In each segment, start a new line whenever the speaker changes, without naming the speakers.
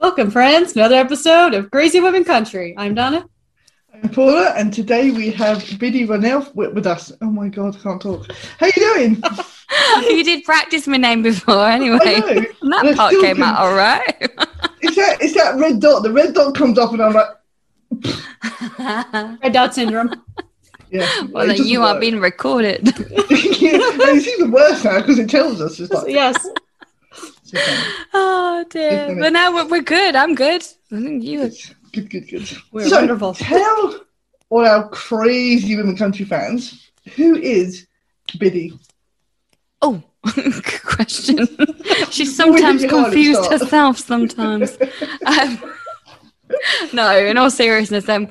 Welcome, friends, another episode of Crazy Women Country. I'm Donna.
I'm Paula, and today we have Biddy Ronell with, with us. Oh my god, I can't talk. How you doing?
you did practice my name before, anyway. that and part came can... out all right.
it's that it's that red dot. The red dot comes up, and I'm like,
red dot syndrome.
Yeah.
Well, then you work. are being recorded. yeah,
it's even worse now because it tells us. It's like,
yes.
Oh dear! But now we're, we're good. I'm good. You
good, good, good.
We're so wonderful.
Tell all our crazy women country fans who is Biddy.
Oh, good question. She's sometimes confused herself. Sometimes. um, no, in all seriousness, um,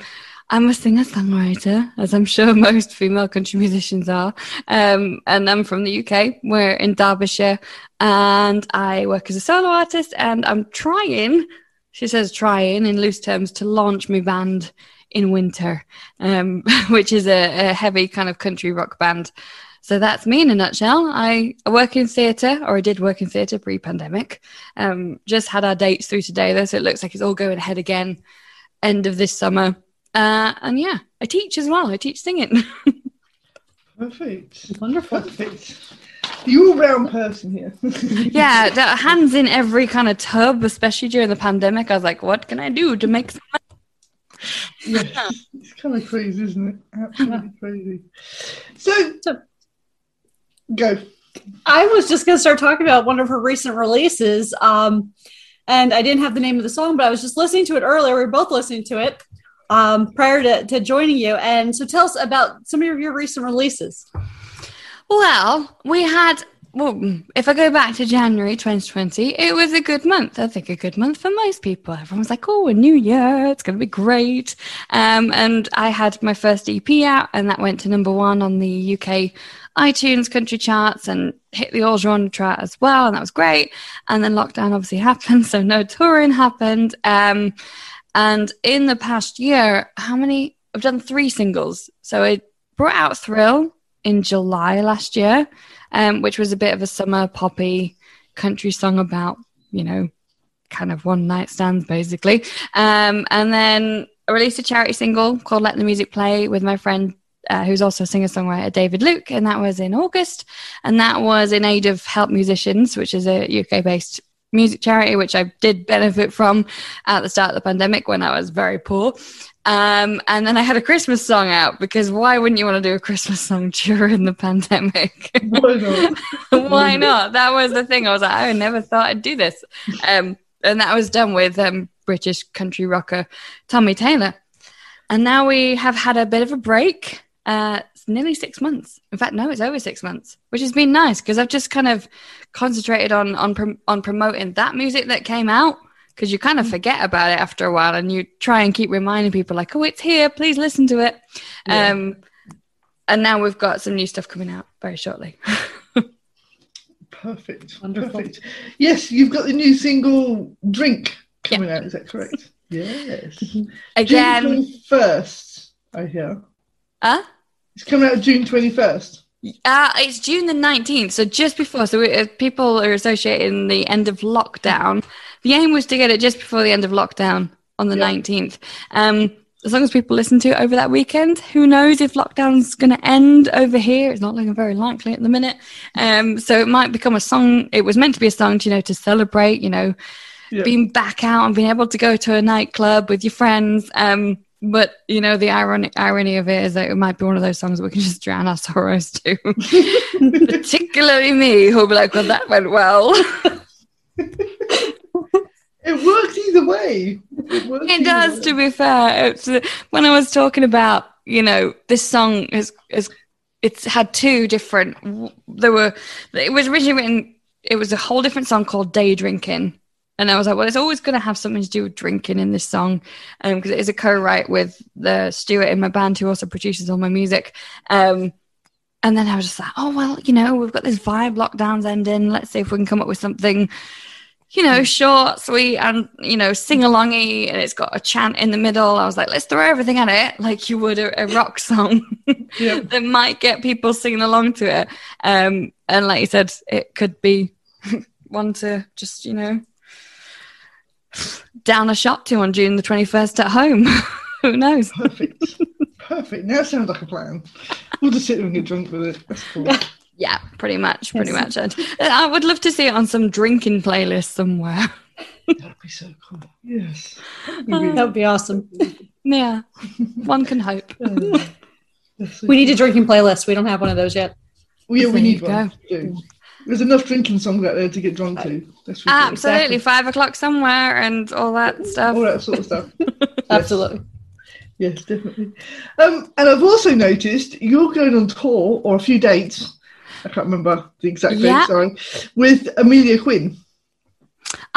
I'm a singer songwriter, as I'm sure most female country musicians are. Um, and I'm from the UK. We're in Derbyshire, and I work as a solo artist. And I'm trying, she says, trying in loose terms, to launch my band in winter, um, which is a, a heavy kind of country rock band. So that's me in a nutshell. I, work in theatre, or I did work in theatre pre pandemic. Um, just had our dates through today, though, so it looks like it's all going ahead again end of this summer. Uh, and yeah, I teach as well. I teach singing.
Perfect.
Wonderful.
Perfect. You all round person here.
yeah, the hands in every kind of tub, especially during the pandemic. I was like, what can I do to make some
money? yeah, it's kind of crazy, isn't it? Absolutely crazy. So, so, go.
I was just going to start talking about one of her recent releases. Um, and I didn't have the name of the song, but I was just listening to it earlier. We were both listening to it um, prior to, to joining you. And so tell us about some of your recent releases.
Well, we had well, if I go back to January 2020, it was a good month. I think a good month for most people. Everyone's like, oh, a new year, it's going to be great. Um, and I had my first EP out, and that went to number one on the UK iTunes country charts and hit the all genre chart as well. And that was great. And then lockdown obviously happened, so no touring happened. Um, and in the past year, how many? I've done three singles. So I brought out Thrill in July last year, um, which was a bit of a summer poppy country song about, you know, kind of one night stands basically. Um, and then I released a charity single called Let the Music Play with my friend uh, who's also a singer songwriter, David Luke, and that was in August. And that was in aid of Help Musicians, which is a UK based music charity, which I did benefit from at the start of the pandemic when I was very poor. Um, and then I had a Christmas song out because why wouldn't you want to do a Christmas song during the pandemic?
Why not?
why not? That was the thing. I was like, I never thought I'd do this. Um, and that was done with um, British country rocker Tommy Taylor. And now we have had a bit of a break. Uh, nearly six months. In fact, no, it's over six months, which has been nice because I've just kind of concentrated on on on promoting that music that came out because you kind of mm. forget about it after a while and you try and keep reminding people like, oh, it's here, please listen to it. Yeah. Um, and now we've got some new stuff coming out very shortly.
Perfect. Wonderful. Perfect. Yes, you've got the new single Drink coming out, is that correct? Yes.
Again.
First, I hear.
Huh?
It's coming out June 21st.
Uh, it's June the 19th, so just before. So we, uh, people are associating the end of lockdown. The aim was to get it just before the end of lockdown on the yeah. 19th. Um, as long as people listen to it over that weekend, who knows if lockdown's going to end over here? It's not looking very likely at the minute. Um, so it might become a song. It was meant to be a song, to, you know, to celebrate, you know, yeah. being back out and being able to go to a nightclub with your friends. Um, but you know, the irony irony of it is that it might be one of those songs we can just drown our sorrows to. Particularly me, who'll be like, "Well, that went well."
it works either way.
It, it does. Way. To be fair, it's, uh, when I was talking about, you know, this song has, is it's had two different. There were. It was originally written. It was a whole different song called "Day Drinking." And I was like, well, it's always going to have something to do with drinking in this song, because um, it is a co-write with the Stuart in my band who also produces all my music. Um, and then I was just like, oh well, you know, we've got this vibe lockdowns ending. Let's see if we can come up with something, you know, short, sweet, and you know, sing alongy, and it's got a chant in the middle. I was like, let's throw everything at it, like you would a, a rock song that might get people singing along to it. Um, and like you said, it could be one to just you know down a shot to on June the 21st at home. Who knows?
Perfect. Perfect. Now sounds like a plan. We'll just sit there and get drunk with it. That's cool.
Yeah, pretty much. Pretty yes. much. I'd, I would love to see it on some drinking playlist somewhere.
That'd be so cool. Yes.
That would be awesome.
Yeah. One can hope.
we need a drinking playlist. We don't have one of those yet.
Well, yeah, we need one. There's enough drinking songs out there to get drunk to.
Absolutely, exactly. five o'clock somewhere and all that stuff.
All that sort of stuff.
Absolutely.
Yes, definitely. Um, and I've also noticed you're going on tour or a few dates. I can't remember the exact yeah. date. Sorry, with Amelia Quinn.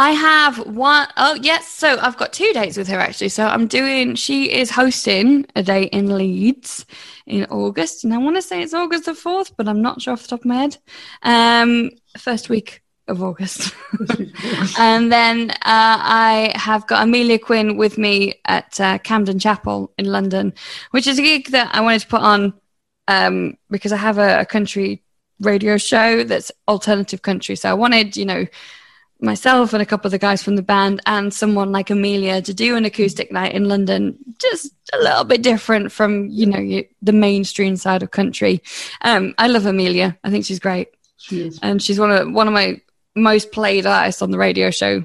I have one oh yes, so I've got two dates with her actually. So I'm doing. She is hosting a date in Leeds in August, and I want to say it's August the fourth, but I'm not sure off the top of my head. Um, first week of August. and then uh, I have got Amelia Quinn with me at uh, Camden Chapel in London, which is a gig that I wanted to put on um, because I have a, a country radio show that's alternative country. So I wanted, you know, myself and a couple of the guys from the band and someone like Amelia to do an acoustic night in London, just a little bit different from you know the mainstream side of country. Um, I love Amelia. I think she's great.
She is,
and she's one of one of my most played artists on the radio show,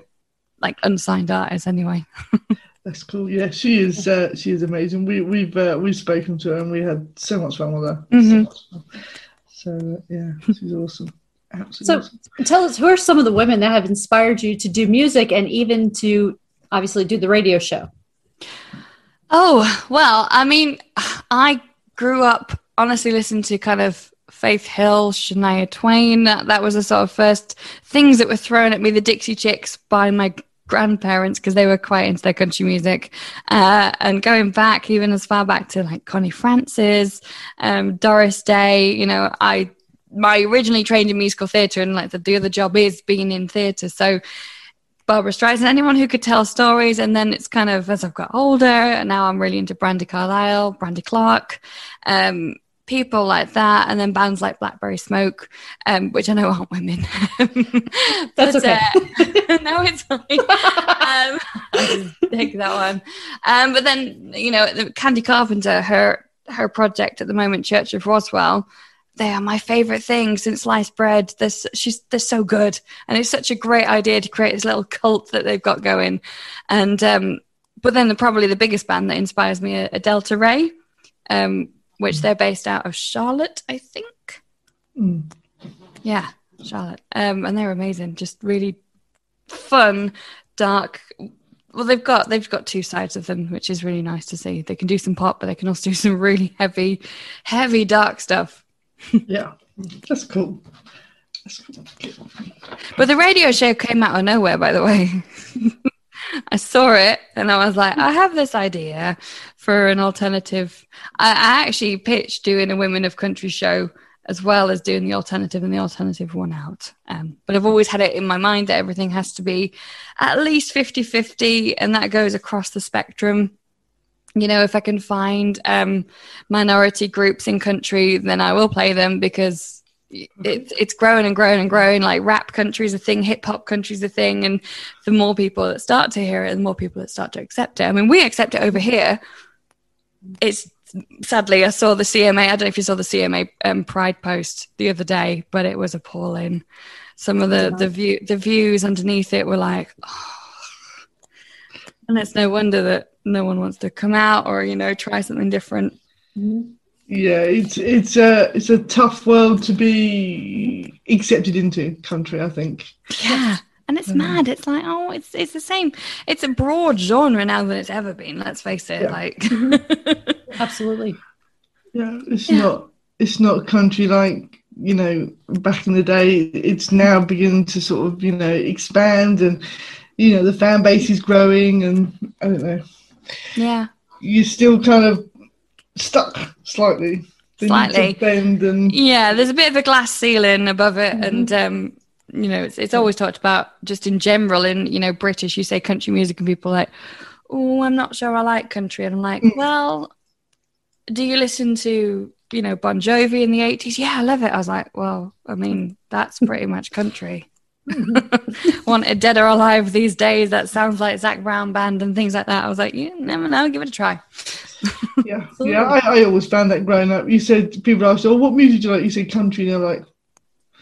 like unsigned artists anyway.
That's cool. Yeah, she is. Uh, she is amazing. We we've uh, we've spoken to her and we had so much fun with her.
Mm-hmm.
So, so yeah, she's awesome.
Absolutely. So tell us who are some of the women that have inspired you to do music and even to obviously do the radio show?
Oh, well, I mean, I grew up honestly listening to kind of Faith Hill, Shania Twain. That, that was the sort of first things that were thrown at me, the Dixie Chicks by my grandparents because they were quite into their country music. Uh, and going back even as far back to like Connie Francis, um, Doris Day, you know, I my originally trained in musical theatre and like the, the other job is being in theatre. So Barbra Streisand, anyone who could tell stories. And then it's kind of as I've got older, and now I'm really into Brandi Carlile, Brandy Clark, um, people like that, and then bands like Blackberry Smoke, um, which I know aren't women.
That's but, okay.
Uh, no, it's fine. um, take that one. Um, but then you know, Candi Carpenter, her her project at the moment, Church of Roswell they are my favorite thing since sliced bread. They're, she's, they're so good. And it's such a great idea to create this little cult that they've got going. And, um, but then the, probably the biggest band that inspires me are, are Delta Rae, um, which they're based out of Charlotte, I think.
Mm.
Yeah, Charlotte. Um, and they're amazing. Just really fun, dark. Well, they've got they've got two sides of them, which is really nice to see. They can do some pop, but they can also do some really heavy, heavy dark stuff
yeah, that's cool. that's cool.
But the radio show came out of nowhere, by the way. I saw it and I was like, I have this idea for an alternative. I, I, actually pitched doing a Women of Country show as well as doing the alternative, and the alternative won out. Um, but I've always had it in my mind that everything has to be at least 50 50, and that goes across the spectrum you know, if I can find um, minority groups in country, then I will play them because it's it's growing and growing and growing. Like rap country is a thing, hip hop country is a thing, and the more people that start to hear it, the more people that start to accept it. I mean, we accept it over here. It's sadly, I saw the CMA. I don't know if you saw the CMA um, Pride post the other day, but it was appalling. Some of the the view the views underneath it were like, oh. And it's no wonder that no one wants to come out or you know try something different. Mm-hmm.
Yeah, it's it's a it's a tough world to be accepted into country. I think.
Yeah, and it's um, mad. It's like oh, it's it's the same. It's a broad genre now than it's ever been. Let's face it. Yeah. Like, mm-hmm.
absolutely.
Yeah, it's yeah. not it's not country like you know back in the day. It's now beginning to sort of you know expand and you know the fan base is growing, and I don't know.
Yeah.
You're still kind of stuck slightly. They need to
Slightly.
bend and
Yeah, there's a bit of a glass ceiling above it,
Mm-hmm.
and um, you know, it's, it's always talked about just in general in you know British. You say country music, and people are like, "Oh, I'm not sure I like country," and I'm like,
Mm.
"Well, do you listen to you know Bon Jovi in the '80s?" Yeah, I love it. I was like, "Well, I mean, that's pretty much country." Wanted dead or alive these days. That sounds like Zac Brown band and things like that. I was like, you never know. Give it a try.
yeah, yeah. I, I always found that growing up. You said people asked, "Oh, what music do you like?" You said country, and they're like,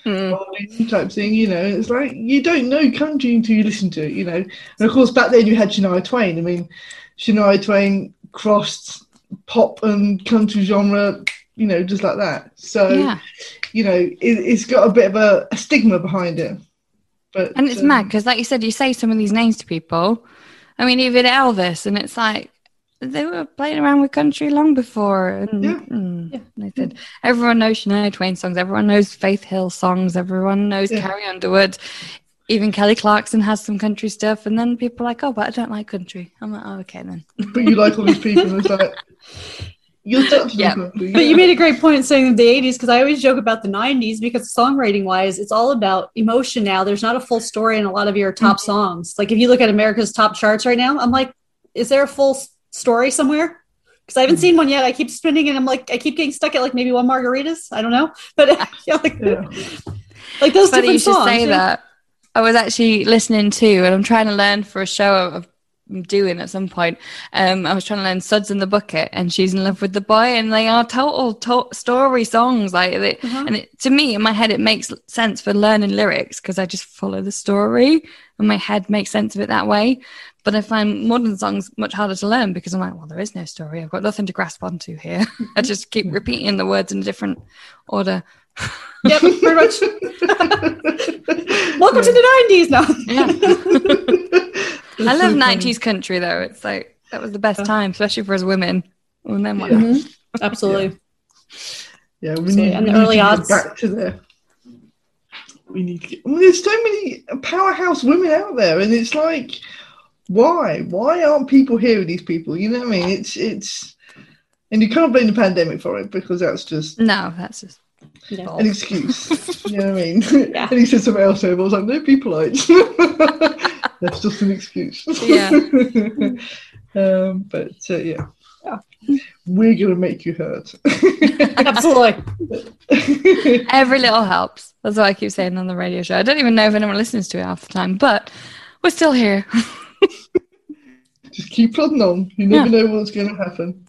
Mm.
"Oh, type thing." You know, it's like you don't know country until you listen to it. You know, and of course back then you had Shania Twain. I mean, Shania Twain crossed pop and country genre. You know, just like that. So
Yeah.
you know, it, it's got a bit of a, a stigma behind it. But
And it's
um,
mad because, like you said, you say some of these names to people. I mean, even Elvis, and it's like they were playing around with country long before. And
Yeah.
mm, they said everyone knows Shania Twain songs, everyone knows Faith Hill songs, everyone knows
Yeah.
Carrie Underwood. Even Kelly Clarkson has some country stuff, and then people are like, "Oh, but I don't like country." I'm like, "Oh, okay then."
But you like all these people, and it's like you're
Yeah.
But you made a great point saying the 80s because I always joke about the 90s because songwriting wise, it's all about emotion now. There's not a full story in a lot of your top mm-hmm. songs. Like if you look at America's top charts right now, I'm like, is there a full story somewhere? Because I haven't seen one yet. I keep spinning and I'm like, I keep getting stuck at like maybe one margaritas. I don't know. But yeah, like,
Yeah.
like those
funny
different
you should
songs.
say
yeah.
that. I was actually listening to, and I'm trying to learn for a show of I'm doing at some point. Um, I was trying to learn "Suds in the Bucket," and she's in love with the boy, and they are total to- story songs. Like, they,
Uh-huh.
and it, to me, in my head, it makes sense for learning lyrics because I just follow the story, and my head makes sense of it that way. But I find modern songs much harder to learn because I'm like, well, there is no story. I've got nothing to grasp onto here. I just keep repeating the words in a different order.
Yep, pretty much. Welcome to the 90s now.
Yeah. I love 90s country though. It's like that was the best time, especially for us women. And then what? Mm-hmm.
Yeah.
Absolutely.
Yeah, we
Absolutely.
need,
And
we
the
need
early
to get
odds.
back to there. We need to get. I mean, there's so many powerhouse women out there, and it's like, why? Why aren't people hearing these people? You know what I mean? It's it's, and you can't blame the pandemic for it because that's just
No, that's just
Yeah.
an excuse. you know what I mean?
Yeah.
And he said something else over. I was like, no, people like. That's just an excuse.
Yeah.
um, but uh, yeah.
Yeah.
We're gonna make you hurt.
Absolutely.
every little helps. That's what I keep saying on the radio show. I don't even know if anyone listens to it half the time, but we're still here.
Just keep plodding on. You never know what's going to happen.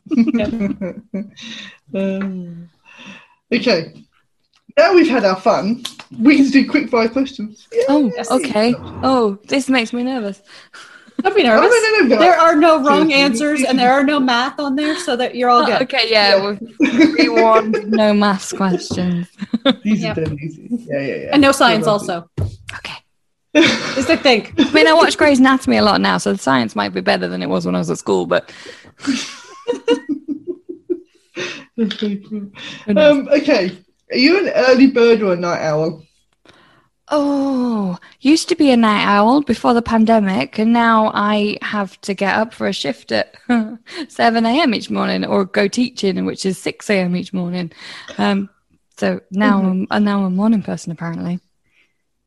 um, okay. Now we've had our fun. We can do quick fire questions. Yeah.
Oh, okay. Oh, this makes me nervous.
Don't be
Oh,
nervous.
no, no, no, no.
There are no wrong answers and there are no math on there, so that you're all
Oh,
good.
okay, yeah, we've rewarned no math questions.
These
Yep.
are dead easy. Yeah, yeah, yeah.
And no science, also.
Okay.
Just to think.
I mean, I watch Grey's Anatomy a lot now, so the science might be better than it was when I was at school, but
That's very cool. Um, okay. Are you an early bird or a night owl?
Oh, used to be a night owl before the pandemic, and now I have to get up for a shift at 7 a.m. each morning or go teaching, which is 6 a.m. each morning. Um, so now I'm uh, now I'm a morning person apparently,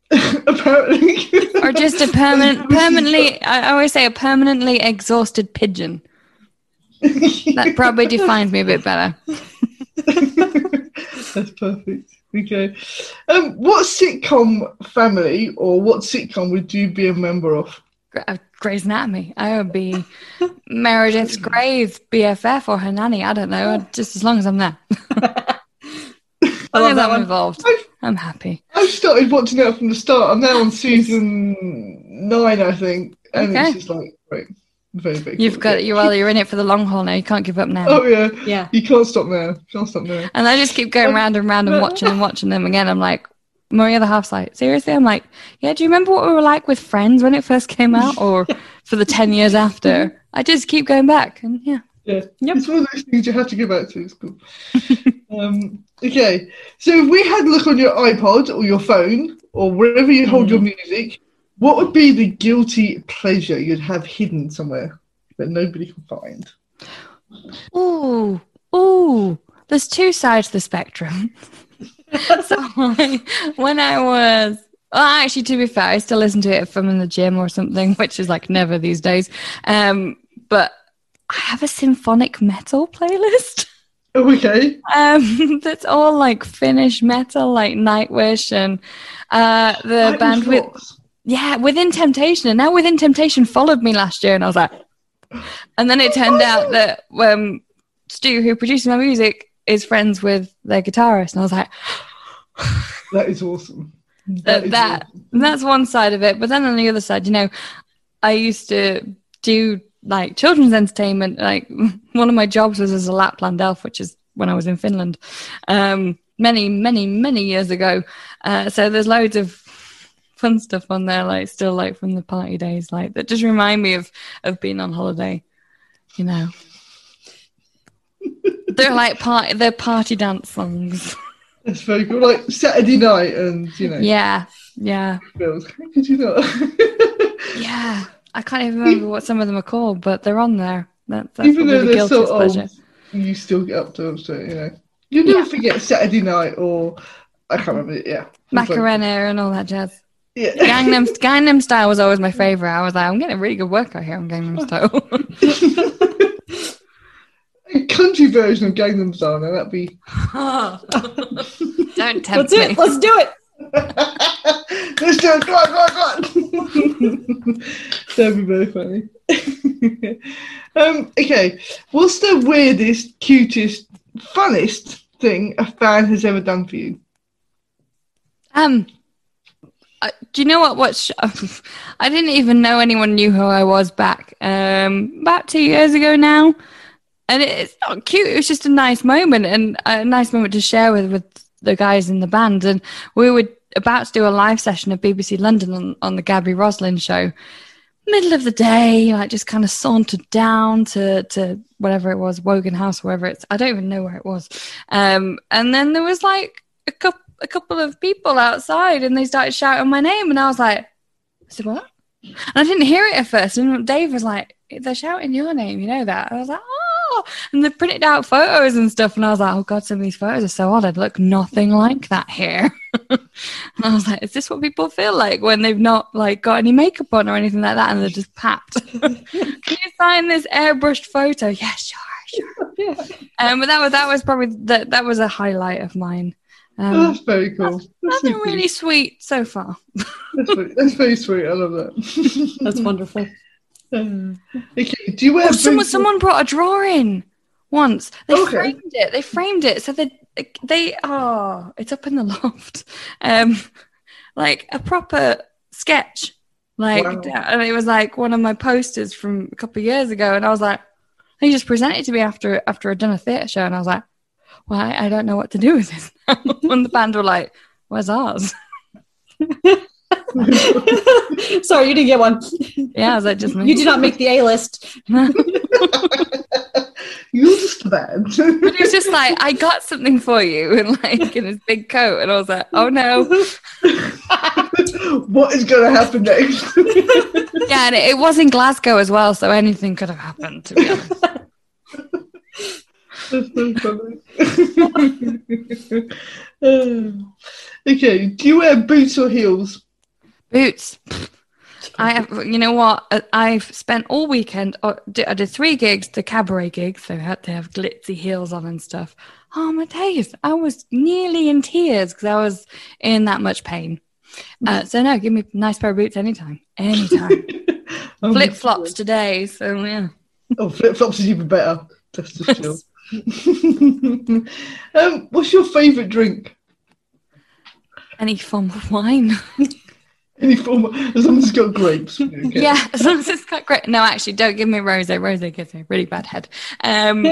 Apparently.
or just a permanent, permanently. I always say a permanently exhausted pigeon. That probably defines me a bit better.
That's perfect. Okay. Um, what sitcom family or what sitcom would you be a member of?
Uh, Grey's Anatomy. I would be Meredith's Grey's BFF or her nanny. I don't know. Just as long as I'm there.
I love that
I'm
one.
involved,
I've-
I'm happy.
I've started watching it from the start. I'm now on season nine, I think, and
Okay.
it's just like great, very very.
You've
cool.
got you. Well, you're in it for the long haul now. You can't give up now.
Oh yeah,
Yeah.
you can't stop now. Can't stop now.
And I just keep going round and round and watching and watching them again. I'm like, Maria the half's like, seriously? I'm like, yeah. Do you remember what we were like with Friends when it first came out, or for the ten years after? I just keep going back, and yeah.
Yeah,
Yep.
it's one of those things you have to go back to. It's cool. um, okay, so if we had a look on your iPod or your phone or wherever you hold
Mm.
your music, What would be the guilty pleasure you'd have hidden somewhere that nobody can find?
Ooh, ooh. There's two sides to the spectrum. so I, when I was, well, actually, to be fair, I still listen to it if I'm in the gym or something, which is like never these days. Um, but I have a symphonic metal playlist.
Oh, okay.
Um, that's all like Finnish metal, like Nightwish and uh, the band with
rocks.
Yeah, Within Temptation. And now Within Temptation followed me last year, and I was like, and then it turned out that um, Stu, who produces my music, is friends with their guitarist, and I was like,
That is awesome.
that,
is
that
awesome.
that's one side of it. But then on the other side, you know, I used to do like children's entertainment. Like one of my jobs was as a Lapland elf, which is when I was in Finland, um, many, many, many years ago. Uh, so there's loads of fun stuff on there, like still like from the party days, like that just remind me of of being on holiday. You know, they're like party, they're party dance songs.
That's very cool. Like Saturday night and, you know,
Yeah, yeah.
bills. How could you not?
Yeah, I can't even remember what some of them are called, but they're on there. That, that's
Even though
the
they're so old,
pleasure.
you still get up to them, so, you know. You never
Yeah.
forget Saturday night or, I can't remember it, yeah. It's like-
Macarena and all that jazz.
Yeah.
Gangnam Gangnam Style was always my favorite. I was like, I'm getting a really good workout here on Gangnam Style.
A country version of Gangnam Style, now that'd be.
Don't tempt
Let's do
me.
it. Let's do it.
Let's do it. Go on, go on, go on. That'd be very funny. um, okay, what's the weirdest, cutest, funnest thing a fan has ever done for you?
Um, uh, do you know what? What I didn't even know anyone knew who I was back um about two years ago now, and it- it's not cute. It was just a nice moment and a nice moment to share with with the guys in the band. And we were about to do a live session of BBC London on, on the Gabby Roslin show. Middle of the day, like just kind of sauntered down to to whatever it was, Wogan House, wherever it's. I don't even know where it was. Um, and then there was like a couple a couple of people outside and they started shouting my name and I was like, I said, what? And I didn't hear it at first. And Dave was like, they're shouting your name, you know that? I was like, oh. And they printed out photos and stuff. And I was like, oh God, some of these photos are so odd. I'd look nothing like that here. and I was like, is this what people feel like when they've not like got any makeup on or anything like that? And they're just papped. Can you sign this airbrushed photo? Yeah, sure, sure.
Yeah.
Um, but that was, that was probably, that, that was a highlight of mine.
Oh,
Um,
that's very cool. That's,
that's
so
been
cool.
really sweet so far.
that's, very, that's very sweet. I love that.
That's wonderful.
Um, okay, do you wear
Oh, someone, someone brought a drawing once. They
Okay.
framed it. They framed it so they they oh, it's up in the loft. Um, like a proper sketch. Like,
Wow.
and it was like one of my posters from a couple of years ago, and I was like, he just presented to me after after I'd done a theatre show, and I was like, well, I, I don't know what to do with this. and the band were like, where's ours?
Sorry, you didn't get one.
Yeah, I was like, just me.
You did not make the A list.
You're just bad.
But it was just like, I got something for you, and like in his big coat, and I was like, oh no,
what is going to happen next?
yeah, and it, it was in Glasgow as well, so anything could have happened. To be honest,
That's so funny. Um, okay, do you wear boots or heels?
boots. I have, you know what? I've spent all weekend. uh, I did three gigs, the cabaret gigs. So I had to have glitzy heels on and stuff. Oh my days! I was nearly in tears because I was in that much pain. Uh, so no, give me a nice pair of boots anytime, anytime.
Oh,
Flip flops today. So yeah.
Oh, flip flops is even better. That's just chill. um, what's your favourite drink?
Any form of wine.
Any form, as long as it's got grapes. Okay.
Yeah, as long as it's got grapes. No, actually, don't give me rose. Rose gives me a really bad head. Um,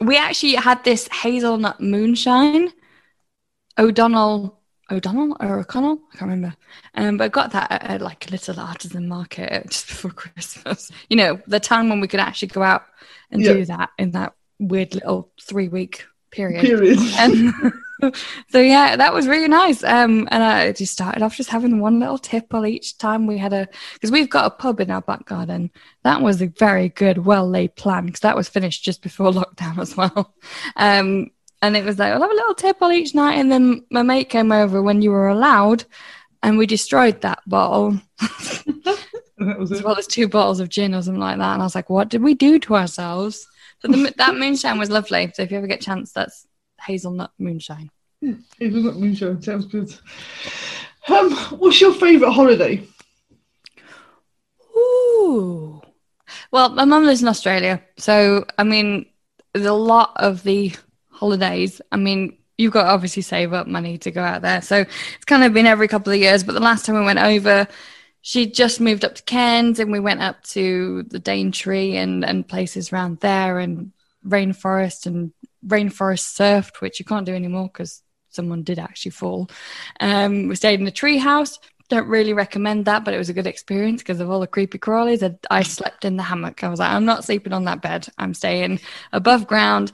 we actually had this hazelnut moonshine. O'Donnell, O'Donnell or O'Connell, I can't remember. Um, but I got that at, at like a little artisan market just before Christmas. You know, the time when we could actually go out and
Yeah.
do that in that weird little three week period.
Period.
And so yeah, that was really nice. Um, and I just started off just having one little tipple each time we had a because we've got a pub in our back garden. That was a very good, well laid plan because that was finished just before lockdown as well. Um, and it was like I'll have a little tipple each night, and then my mate came over when you were allowed, and we destroyed that bottle.
That was
as well as two bottles of gin or something like that. And I was like, what did we do to ourselves? So the, that moonshine was lovely. So if you ever get a chance, that's hazelnut moonshine.
Hazelnut moonshine sounds good. Um, what's your favourite holiday?
Ooh. Well, my mum lives in Australia. So, I mean, there's a lot of the holidays. I mean, you've got to obviously save up money to go out there. So it's kind of been every couple of years. But the last time we went over, she just moved up to Cairns and we went up to the Daintree and, and places around there and rainforest and rainforest surfed, which you can't do anymore because someone did actually fall. Um, we stayed in a tree house. Don't really recommend that, but it was a good experience because of all the creepy crawlies. I, I slept in the hammock. I was like, I'm not sleeping on that bed. I'm staying above ground,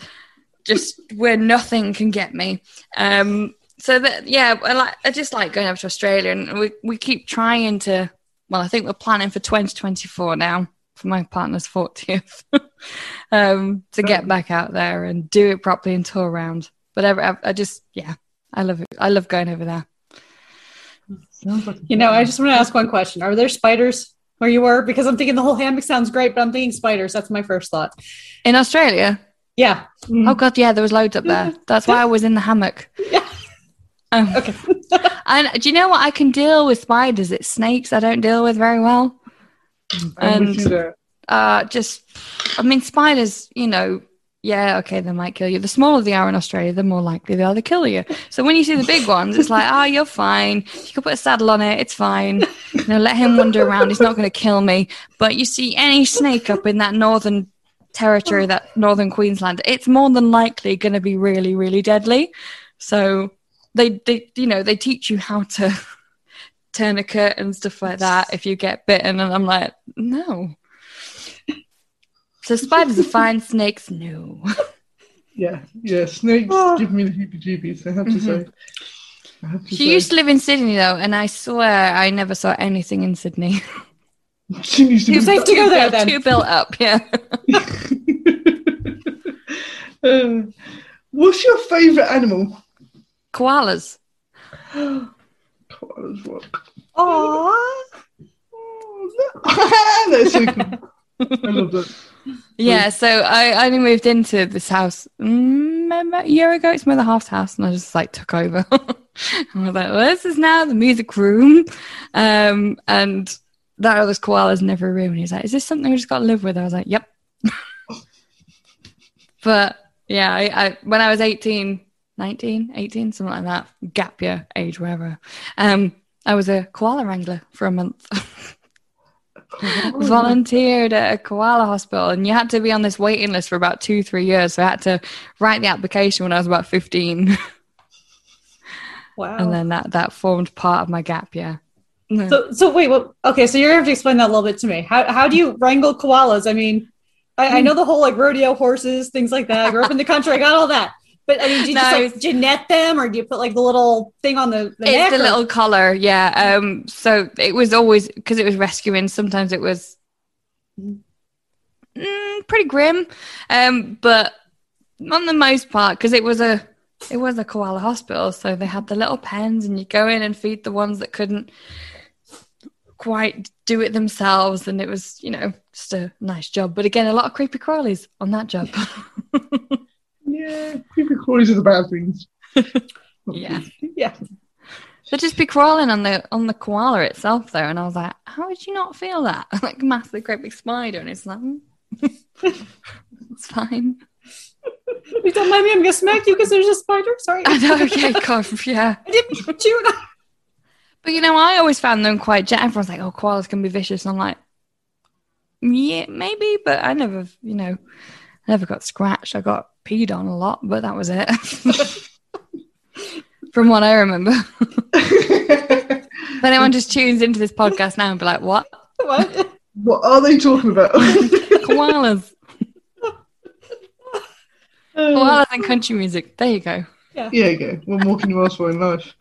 just where nothing can get me. Um, so that yeah, I, like, I just like going over to Australia, and we we keep trying to. Well, I think we're planning for 2024 now for my partner's 40th um, to get back out there and do it properly and tour around. But I, I, I just yeah, I love it. I love going over there.
Sounds like a
You know, I just want to ask one question. Are there spiders where you were? Because I'm thinking the whole hammock sounds great, but I'm thinking spiders. That's my first thought.
In Australia,
Yeah.
oh god, yeah, there was loads up there. That's why I was in the hammock.
Yeah.
Um,
Okay.
and do you know what? I can deal with spiders. It's snakes I don't deal with very well. And- uh just i mean spiders you know yeah okay they might kill you. The smaller they are in australia the more likely they are to kill you. So when you see the big ones it's like oh you're fine. You can put a saddle on it. It's fine. You know let him wander around. He's not going to kill me. But you see any snake up in that northern territory that northern queensland it's more than likely going to be really really deadly. So they they you know they teach you how to tourniquet and stuff like that if you get bitten and i'm like no so spiders are fine, snakes no.
Yeah, yeah. Snakes
Oh.
give me the heebie-jeebies. I have to
Mhm.
say. Have to
She
say.
used to live in Sydney though, and I swear I never saw anything in Sydney.
She used to be-
safe to go
Too
there
built-
then.
Too built up, yeah.
Uh, what's your favourite animal?
Koalas.
Koalas rock.
Aww.
Oh. That's so. I love that.
Yeah, so I only moved into this house mm, a year ago. It's my other half's house, and I just like took over. I was like, well, this is now the music room, um, and that other's koalas in every room. And he's like, is this something we just got to live with? I was like, yep. but yeah, I, I when I was 18, 19, 18, something like that, gap year age, wherever. Um, I was a koala wrangler for a month. volunteered at a koala hospital and you had to be on this waiting list for about two three years so i had to write the application when i was about 15
Wow.
and then that that formed part of my gap year
So, so wait, what? Okay, so you're gonna have to explain that a little bit to me. How how do you wrangle koalas? I mean, I, I know the whole like rodeo horses, things like that. I grew up in the country. I got all that. But I mean, do you
No,
just like net them, or do you put like the little thing on the, the
it's
neck?
the
or-
little collar yeah. Um so it was always because it was rescuing sometimes it was mm, pretty grim. Um but on the most part because it was a it was a koala hospital so they had the little pens and you go in and feed the ones that couldn't quite do it themselves and it was you know just a nice job. But again a lot of creepy crawlies on that job
Yeah, creepy crawlies are the bad things.
yeah
yeah.
They'd just be crawling on the on the koala itself there, and I was like, "How would you not feel that? like massive, great big spider?" And it's like, "Mm, "It's fine."
You don't mind me. I'm gonna smack you because there's a spider. Sorry.
I know, yeah, God, yeah.
I didn't you.
But you know, I always found them quite. gen- Everyone's like, "Oh, koalas can be vicious." And I'm like, "Yeah, maybe," but I never, you know, I never got scratched. I got peed on a lot, but that was it. From what I remember. if anyone just tunes into this podcast now and be like, "What
What?
what are they talking about?
koalas?" Koalas and country music. There you go.
Yeah.
Yeah, okay. One more can you ask for in life?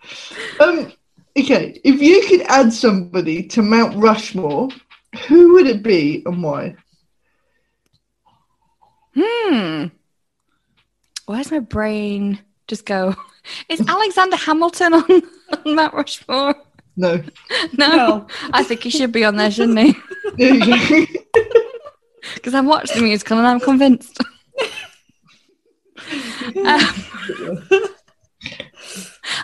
Um, okay, if you could add somebody to Mount Rushmore, who would it be and why?
Hmm. Where's my brain just go? Is Alexander Hamilton on, on Mount Rushmore?
No.
No,
No.
I think he should be on there, shouldn't he?
There you go.
Because I've watched the musical and I'm convinced. Um,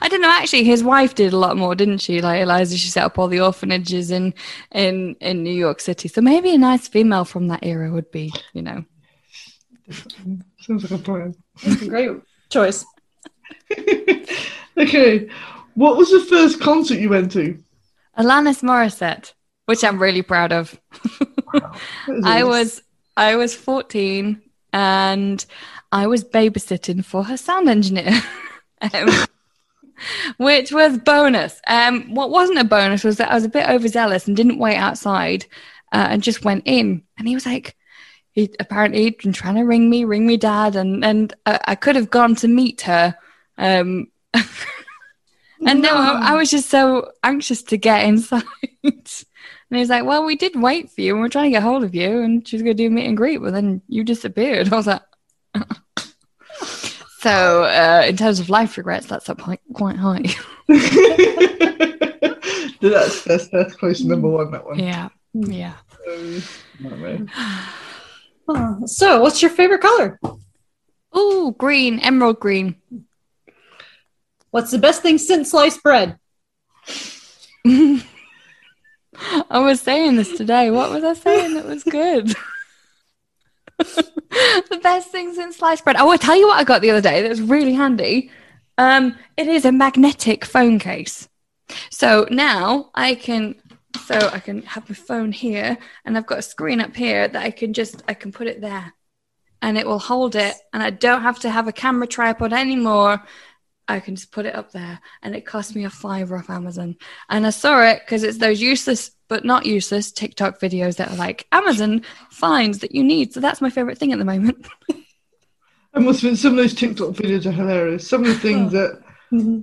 I don't know. Actually, his wife did a lot more, didn't she? Like Eliza, she set up all the orphanages in in in New York City. So maybe a nice female from that era would be, you know.
Sounds like a plan.
Great choice.
okay, what was the first concert you went to?
Alanis Morissette, which I'm really proud of.
That is
I was I was 14 and I was babysitting for her sound engineer. um, which was bonus. Um, what wasn't a bonus was that I was a bit overzealous and didn't wait outside uh, and just went in. And he was like, he apparently he'd been trying to ring me, ring me dad, and and I, I could have gone to meet her. Um, and no, I, I was just so anxious to get inside. And he was like, Well, we did wait for you and we're trying to get hold of you. And she was going to do a meet and greet, but then you disappeared. I was like, So, uh, in terms of life regrets, that's up quite, quite high.
that's, that's, that's close to number one, that one.
yeah. Yeah.
Um, nightmare.
Oh, so, what's your favorite color?
Ooh, green, emerald green.
What's the best thing since sliced bread?
I was saying this today. What was I saying that was good? the best thing since sliced bread. Oh, I tell you what I got the other day that was really handy. Um, it is a magnetic phone case. So now I can, so I can have my phone here, and I've got a screen up here that I can just, I can put it there, and it will hold it, and I don't have to have a camera tripod anymore. I can just put it up there, and it cost me a fiver off Amazon. And I saw it because it's those useless but not useless TikTok videos that are like Amazon finds that you need. So that's my favorite thing at the moment.
I must admit, some of those TikTok videos are hilarious. Some of the things that mm-hmm.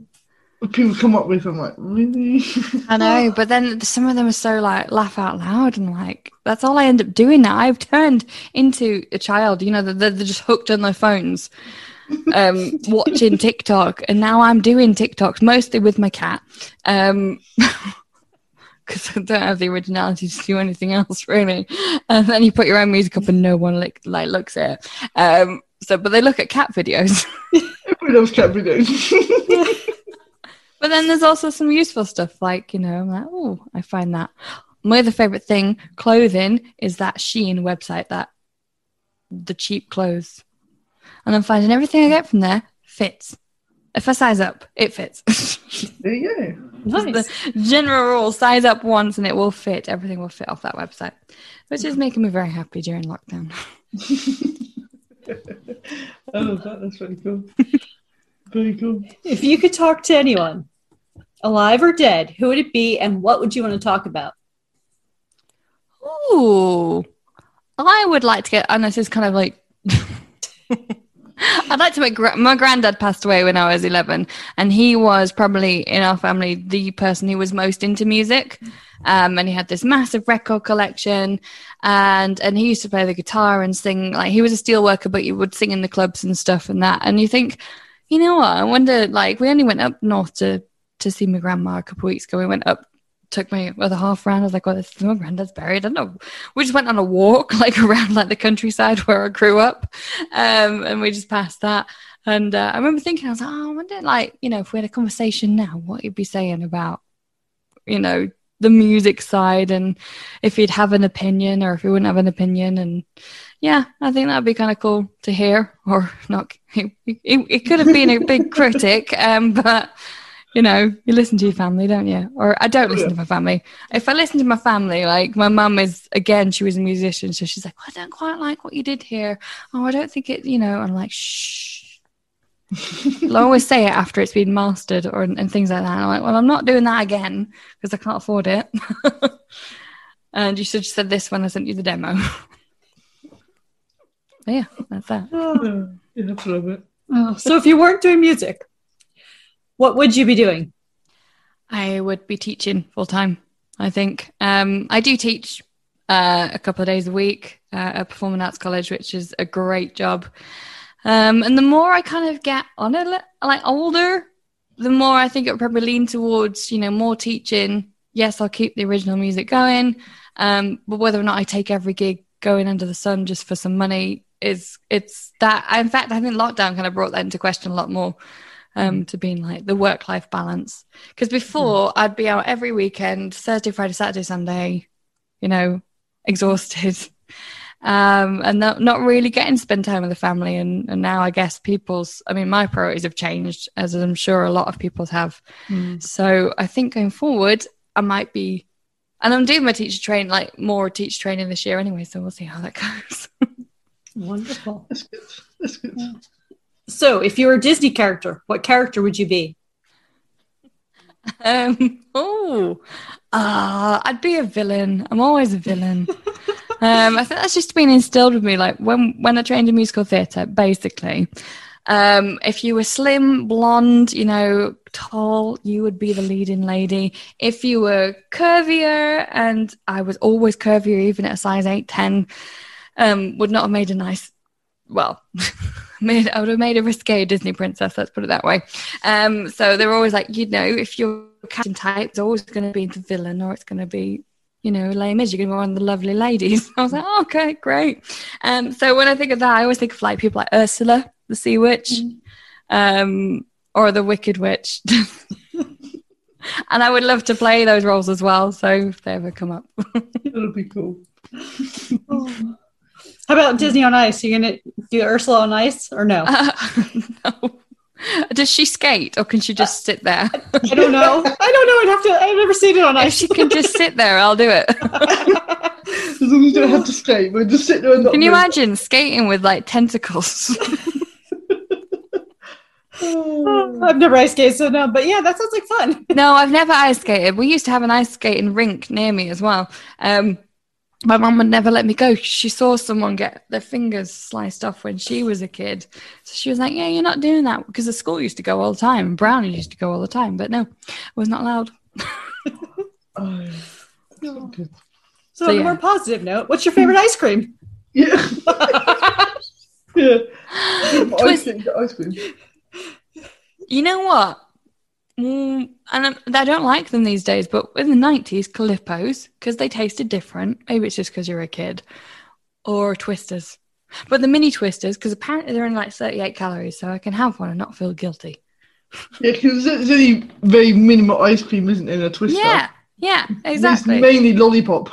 People come up with, I'm like, really?
I know, but then some of them are so like laugh out loud and like that's all I end up doing now. I've turned into a child, you know, they're, they're just hooked on their phones, um, watching TikTok, and now I'm doing TikToks mostly with my cat, um, because I don't have the originality to do anything else really. And then you put your own music up, and no one like like looks at it. Um, so, but they look at cat videos.
Everyone loves cat videos.
But then there's also some useful stuff like, you know, I'm like, oh, I find that. My other favorite thing, clothing, is that Shein website that the cheap clothes. And I'm finding everything I get from there fits. If I size up, it fits.
there you go.
Nice.
the general rule size up once and it will fit. Everything will fit off that website, which is making me very happy during lockdown.
I love that. That's very cool. very cool.
If you could talk to anyone, alive or dead, who would it be and what would you want to talk about?
Ooh, I would like to get, and this is kind of like, I'd like to make, my granddad passed away when I was 11, and he was probably in our family the person who was most into music. Um, and he had this massive record collection, and and he used to play the guitar and sing. Like he was a steel worker, but he would sing in the clubs and stuff and that. And you think, you know what? I wonder. Like we only went up north to to see my grandma a couple weeks ago. We went up took my other half around. I was like, "Well, this is my granddad's buried." I don't know. We just went on a walk, like around like the countryside where I grew up, um, and we just passed that. And uh, I remember thinking, I was like, "Oh, I wonder, like, you know, if we had a conversation now, what he'd be saying about, you know, the music side, and if he'd have an opinion or if he wouldn't have an opinion." And yeah, I think that'd be kind of cool to hear, or not. It, it, it could have been a big critic, um, but you know, you listen to your family, don't you? Or I don't oh, listen to my family. If I listen to my family, like my mum is, again, she was a musician, so she's like, well, I don't quite like what you did here. Oh, I don't think it, you know, I'm like, shh. I'll always say it after it's been mastered or and things like that. And I'm like, well, I'm not doing that again because I can't afford it. and you should have said this when I sent you the demo. yeah, that's that.
Yeah, yeah, little bit.
Oh, so if you weren't doing music, what would you be doing?
I would be teaching full time. I think um, I do teach uh, a couple of days a week uh, at Performing Arts College, which is a great job. Um, and the more I kind of get on it, like older, the more I think it would probably lean towards, you know, more teaching. Yes, I'll keep the original music going, um, but whether or not I take every gig going under the sun just for some money is it's that. In fact, I think lockdown kind of brought that into question a lot more. Um, to being like the work life balance. Because before mm. I'd be out every weekend, Thursday, Friday, Saturday, Sunday, you know, exhausted um, and not, not really getting to spend time with the family. And, and now I guess people's, I mean, my priorities have changed, as I'm sure a lot of people's have. Mm. So I think going forward, I might be, and I'm doing my teacher training, like more teacher training this year anyway. So we'll see how that goes.
Wonderful.
That's good. That's good. Yeah.
So if you were a Disney character, what character would you be?
Um, oh, uh, I'd be a villain. I'm always a villain. um, I think that's just been instilled with me. Like when when I trained in musical theatre, basically, um, if you were slim, blonde, you know, tall, you would be the leading lady. If you were curvier, and I was always curvier, even at a size eight, ten, um, would not have made a nice. Well, made I would have made a risque Disney princess. Let's put it that way. Um, so they're always like, you know, if you're casting type, it's always going to be the villain, or it's going to be you know, Les Mis. You're going to be one of the lovely ladies. I was like, oh, okay, great. Um, so when I think of that, I always think of like people like Ursula, the Sea Witch, mm. um, or the Wicked Witch. and I would love to play those roles as well. So if they ever come up,
it'll be cool.
How about Disney on Ice? Are you gonna do Ursula on Ice or no? Uh,
no. Does she skate or can she just uh, sit there?
I don't know. I don't know. I'd have to. I've never seen it on ice.
If she can just sit there, I'll do it.
as long as you don't have to skate, we'll just sit there and
Can you move. imagine skating with like tentacles?
I've never ice skated, so no. But yeah, that sounds like fun.
no, I've never ice skated. We used to have an ice skating rink near me as well. Um, my mum would never let me go. She saw someone get their fingers sliced off when she was a kid. So she was like, Yeah, you're not doing that because the school used to go all the time and Brownie used to go all the time. But no, I was not allowed.
oh, so, so, on yeah. a more positive note, what's your favorite ice cream?
Yeah. yeah. Twist- ice cream.
You know what? Mm, and I don't like them these days, but in the 90s, Calippos, because they tasted different. Maybe it's just because you're a kid. Or Twisters. But the mini Twisters, because apparently they're in like 38 calories, so I can have one and not feel guilty.
Yeah, because there's only very minimal ice cream, isn't in a Twister?
Yeah, yeah, exactly.
It's mainly lollipop.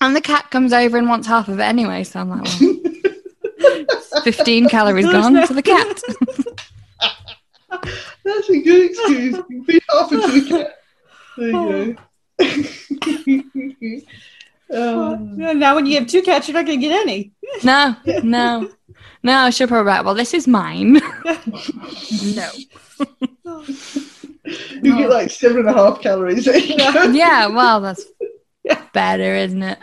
And the cat comes over and wants half of it anyway, so I'm like, well, 15 calories gone to the cat.
That's a good excuse. Be half into the cat. There you
go. Um, now, when you have two cats, you're not going to get any.
No, no, no. I should probably write. Well, this is mine. no.
You get like seven and a half calories.
yeah, well, that's better, isn't it?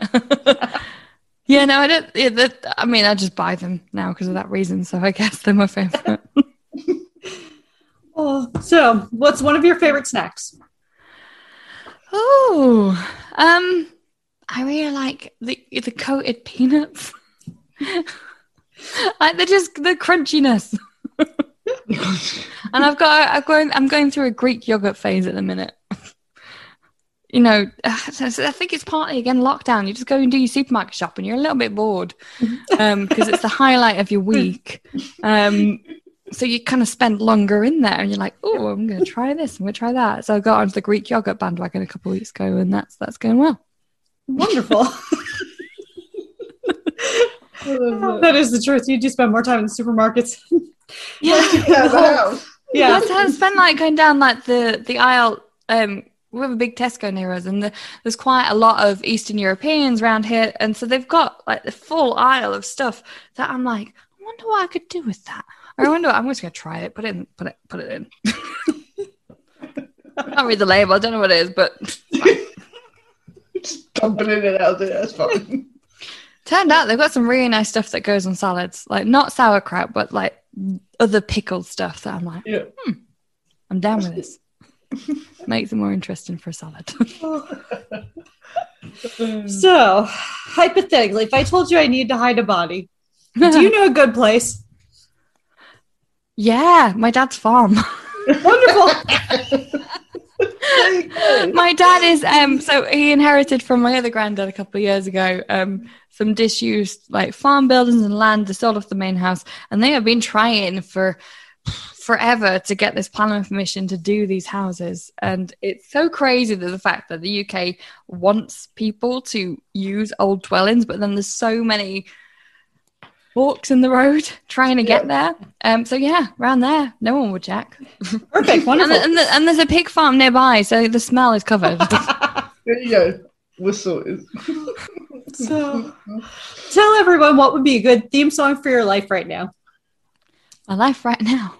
yeah, no, I don't. Yeah, that, I mean, I just buy them now because of that reason. So I guess they're my favorite.
Oh, so what's one of your favorite snacks?
Oh, um, I really like the the coated peanuts. like they're just the crunchiness. and I've got I've going I'm going through a Greek yogurt phase at the minute. you know, I think it's partly again lockdown. You just go and do your supermarket shop, and you're a little bit bored because um, it's the highlight of your week. Um, so you kind of spend longer in there and you're like oh i'm going to try this i'm going to try that. So i got onto the greek yogurt bandwagon a couple of weeks ago and that's that's going well.
Wonderful. That is the truth. You do spend more time in the supermarkets.
Yeah. Yeah. That's how i spend like going down like the the aisle um we have a big Tesco near us, and the, there's quite a lot of Eastern Europeans around here, and so they've got like the full aisle of stuff that I'm like, I wonder what I could do with that. I wonder. I'm just gonna try it. Put it in. Put it. Put it in. I can't read the label. I don't know what it is, but
just dumping it in out there. That's fine.
Turned out they've got some really nice stuff that goes on salads, like not sauerkraut, but like other pickled stuff that I'm like,
yeah.
hmm, I I'm down with this. Makes it more interesting for a salad.
So, hypothetically, if I told you I need to hide a body, do you know a good place?
Yeah, my dad's farm.
Wonderful.
There you go.
my dad is um so he inherited from my other granddad a couple of years ago um some disused like farm buildings and land they sold off the main house and they have been trying for forever to get this planning permission to do these houses and it's so crazy that the fact that the UK wants people to use old dwellings but then there's so many forks in the road trying to get there um so yeah around there no one would check
Perfect.
and,
Wonderful.
the- and, the- and there's a pig farm nearby so the smell is covered
There you go. We're sorted.
so, tell everyone what would be a good theme song for your life right now.
my life right now.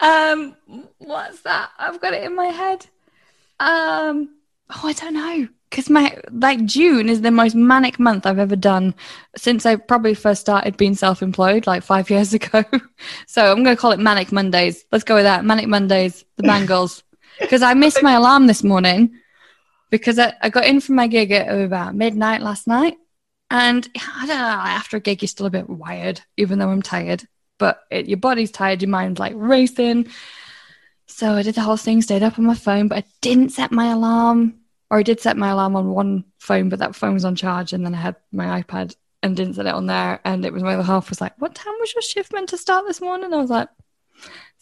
um, what's that? I've got it in my head. Um, oh, I don't know. Because my like June is the most manic month I've ever done since I probably first started being self-employed like five years ago. so I'm gonna call it Manic Mondays. Let's go with that. Manic Mondays, the Bangles. Because I missed my alarm this morning because I, I got in from my gig at about midnight last night. And I don't know, after a gig, you're still a bit wired, even though I'm tired. But it, your body's tired, your mind's like racing. So I did the whole thing, stayed up on my phone, but I didn't set my alarm. Or I did set my alarm on one phone, but that phone was on charge. And then I had my iPad and didn't set it on there. And it was my other half was like, What time was your shift meant to start this morning? I was like,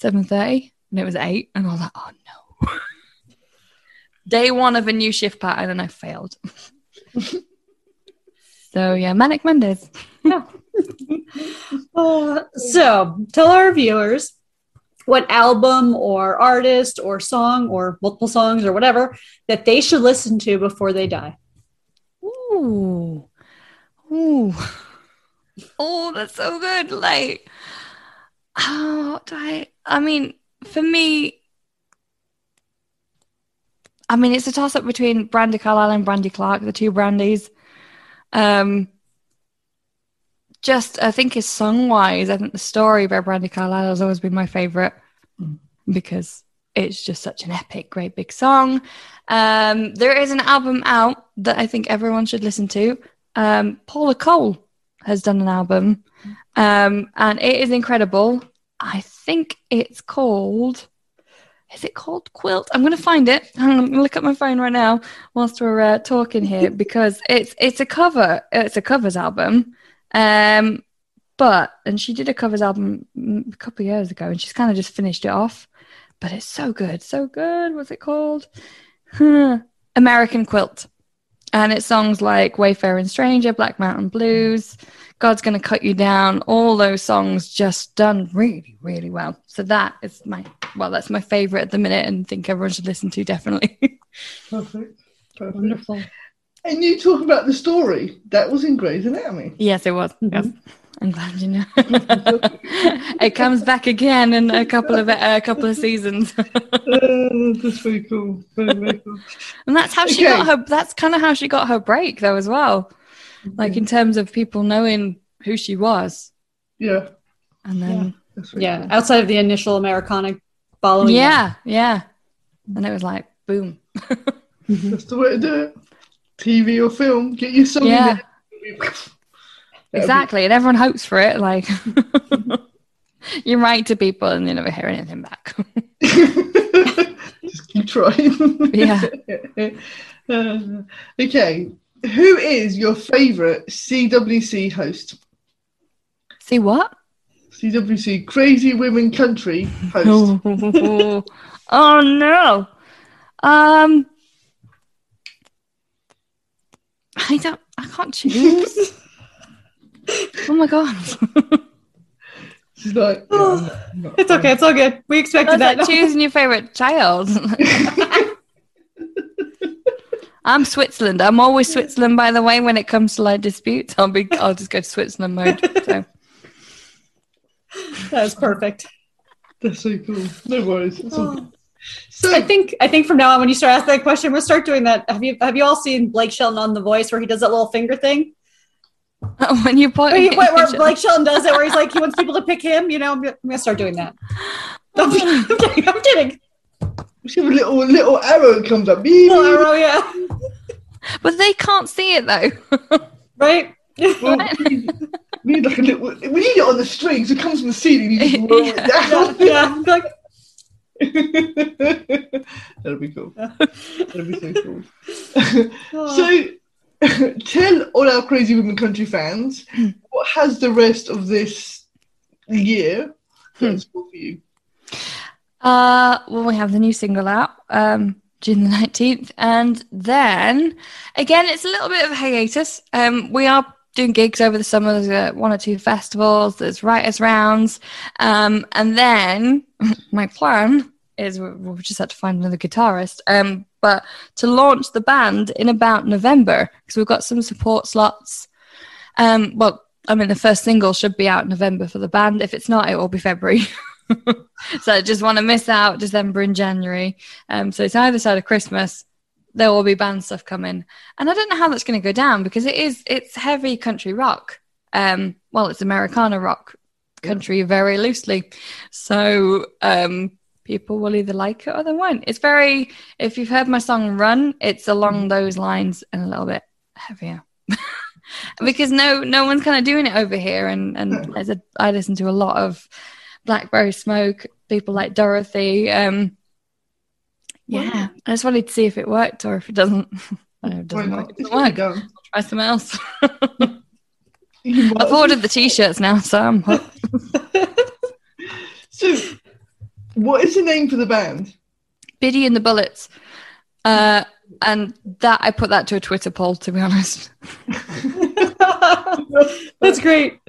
7.30. And it was 8. And I was like, Oh no. Day one of a new shift pattern, and I failed. so yeah, Manic Mondays. yeah.
Uh, so, tell our viewers what album or artist or song or multiple songs or whatever that they should listen to before they die.
Ooh. Ooh. Oh, that's so good. Like, do I? I mean, for me, I mean, it's a toss up between Brandi Carlile and Brandy Clark, the two Brandies. Um, just, I think, is song wise, I think the story by Brandi Carlile has always been my favorite because it's just such an epic, great big song. Um, there is an album out that I think everyone should listen to. Um, Paula Cole has done an album, um, and it is incredible. I think it's called. Is it called Quilt? I'm going to find it. I'm going to look at my phone right now whilst we're uh, talking here because it's it's a cover. It's a covers album. Um, but and she did a covers album a couple of years ago, and she's kind of just finished it off. But it's so good, so good. What's it called? American Quilt. And it's songs like Wayfaring Stranger, Black Mountain Blues, God's Gonna Cut You Down, all those songs just done really, really well. So that is my well, that's my favorite at the minute and think everyone should listen to definitely.
Perfect. Perfect.
Wonderful.
And you talk about the story. That was in Grey's Anatomy.
yes, it was.
Mhm.
Yes. I'm glad you know. it comes back again in a couple of a couple of seasons.
Uh, that's very cool. Very, very cool.
And that's how she
Okay.
got her. That's kind of how she got her break, though, as well. Like in terms of people knowing who she was,
Yeah.
and then
That's very
Yeah,
cool.
outside of the initial Americana following.
yeah, yeah, and it was like boom.
That's the way to do it. TV or film, get your song
Yeah, exactly, and everyone hopes for it. Like you write to people, and you never hear anything back.
Just keep trying.
Yeah.
Uh, okay. Who is your favorite CWC host?
See what?
CWC Crazy Women Country host.
Oh no. Um, I don't. I can't choose. oh my god.
She's like, yeah, I'm not- I'm not-
It's okay. It's all good. We expected that.
like choosing your favorite child. I'm Switzerland. I'm always Switzerland, by the way, when it comes to like disputes. I'll be I'll just go to Switzerland mode. So
That's perfect.
That's so cool. No worries. It's all good. Oh. So,
I think I think from now on, when you start asking that question, we'll start doing that. Have you have you all seen Blake Shelton on The Voice where he does that little finger thing?
when you point
Where, where, where Blake Shelton does it, where he's like he wants people to pick him. You know, I'm gonna- I'm gonna start doing that. I'm kidding. I'm kidding.
We a little little arrow comes up. Beep, beep.
arrow, yeah.
But they can't see it though.
Right?
Well, we need- we need like a little. We need it on the string, so it comes from the ceiling. You just roll it
yeah, yeah. Like,
That'll be cool. That'll be so cool. so, tell all our crazy women country fans what has the rest of this year in store for you.
Uh, well, we have the new single out, um, June the 19th. And then, again, it's a little bit of a hiatus. Um, we are doing gigs over the summer. There's uh, one or two festivals, there's writers' rounds. Um, and then my plan is we- just had to find another guitarist. Um, but to launch the band in about November, because we've got some support slots. Um, well, I mean, the first single should be out in November for the band. If it's not, it will be February. so I just want to miss out December and January. Um, so it's either side of Christmas. There will be band stuff coming, and I don't know how that's going to go down because it is it's heavy country rock. Um, well, it's Americana rock country very loosely, so um, people will either like it or they won't. It's very if you've heard my song Run, it's along those lines and a little bit heavier. because no no one's kind of doing it over here and and as a, I listen to a lot of Blackberry Smoke, people like Dorothy. Um, yeah, I just wanted to see if it worked or if it doesn't. I know it doesn't work. Doesn't work.
done.
Try something else. I've ordered the t-shirts now, so I'm hooked.
So, what is the name for the band?
Biddy and the Bullets. Uh, and that I put that to a Twitter poll, to be honest.
That's great.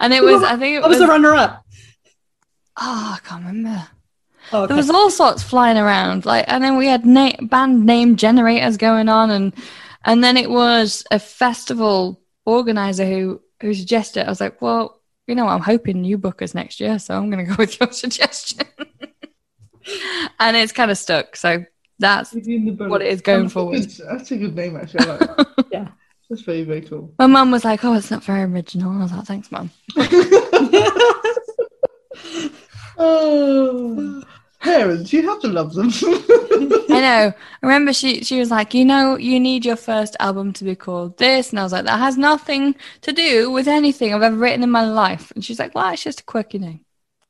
And it was, I think it
was
was.
the runner up?
Oh, I can't remember.
Oh,
There was all sorts flying around, like, and then we had na- band name generators going on, and and then it was a festival organizer who who suggested. It. I was like, well, you know, I'm hoping you book us next year, so I'm going to go with your suggestion. and it's kind of stuck, so that's
In the Bullet.
what it is going
Oh,
forward.
That's that's a good name, actually. Like that.
Yeah.
That's very, very cool.
My mum was like, "Oh, it's not very original." I was like, "Thanks, mum."
oh, parents, you have to love them.
I know. I remember she she was like, "You know, you need your first album to be called this," and I was like, "That has nothing to do with anything I've ever written in my life." And she's like, "Well, it's just a quirky name."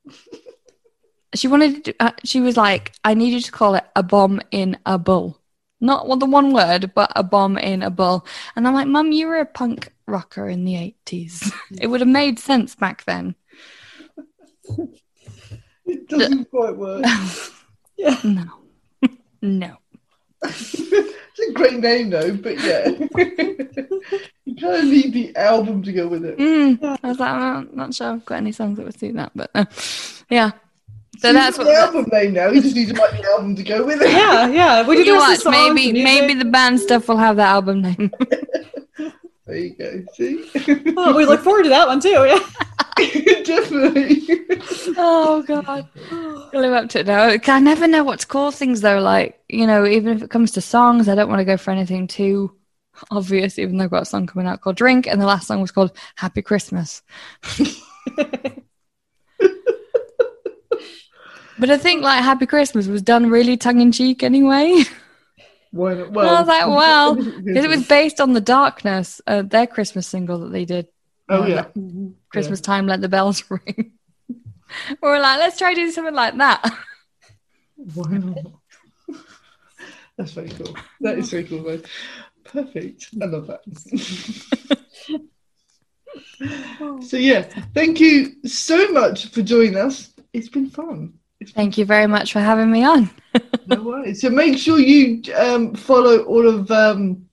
she wanted. To, uh, she was like, "I need you to call it a bomb in a bull." Not well, the one word, but a bomb in a bull. And I'm like, Mum, you were a punk rocker in the 80s. it would have made sense back then.
It doesn't quite work. yeah.
no. no.
it's a great name, though, but yeah. you kind of need the album to go with it.
Mm. I was like, I'm not, not sure I've got any songs that would suit that, but uh, yeah. So
So
that's
that's
what.
the album name now. You just need to write the album to go with it.
yeah, yeah. We
You
do
watch, maybe maybe the band stuff will have that album name.
There you go. See,
Oh, we look forward to that one too. Yeah.
definitely.
oh god, I live up to it now. I never know what to call things though. Like you know, even if it comes to songs, I don't want to go for anything too obvious. Even though I've got a song coming out called "Drink," and the last song was called "Happy Christmas." But I think like "Happy Christmas" was done really tongue in cheek anyway.
Why not?
I was like, well, Because it was based on the Darkness, uh, their Christmas single that they did.
Oh yeah.
Christmas time, let the bells ring. we're like, let's try doing something like that.
Why not? That's very cool. That is very cool, though. Perfect. I love that. so yeah, thank you so much for joining us. It's been fun. It's been
Thank you very much for having me on.
no worries. So make sure you um, follow all of um,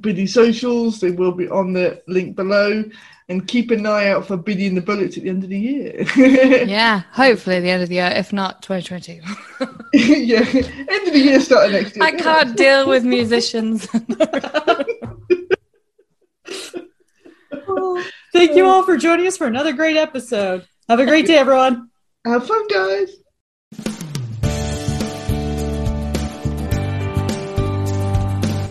Biddy socials. They will be on the link below. And keep an eye out for Biddy and the Bullets at the end of the year.
yeah, hopefully the end of the year, if not 2020.
yeah, end of the year, starting next year.
I can't deal with musicians.
Oh, thank you all for joining us for another great episode. Have a great day, everyone.
Have fun, guys.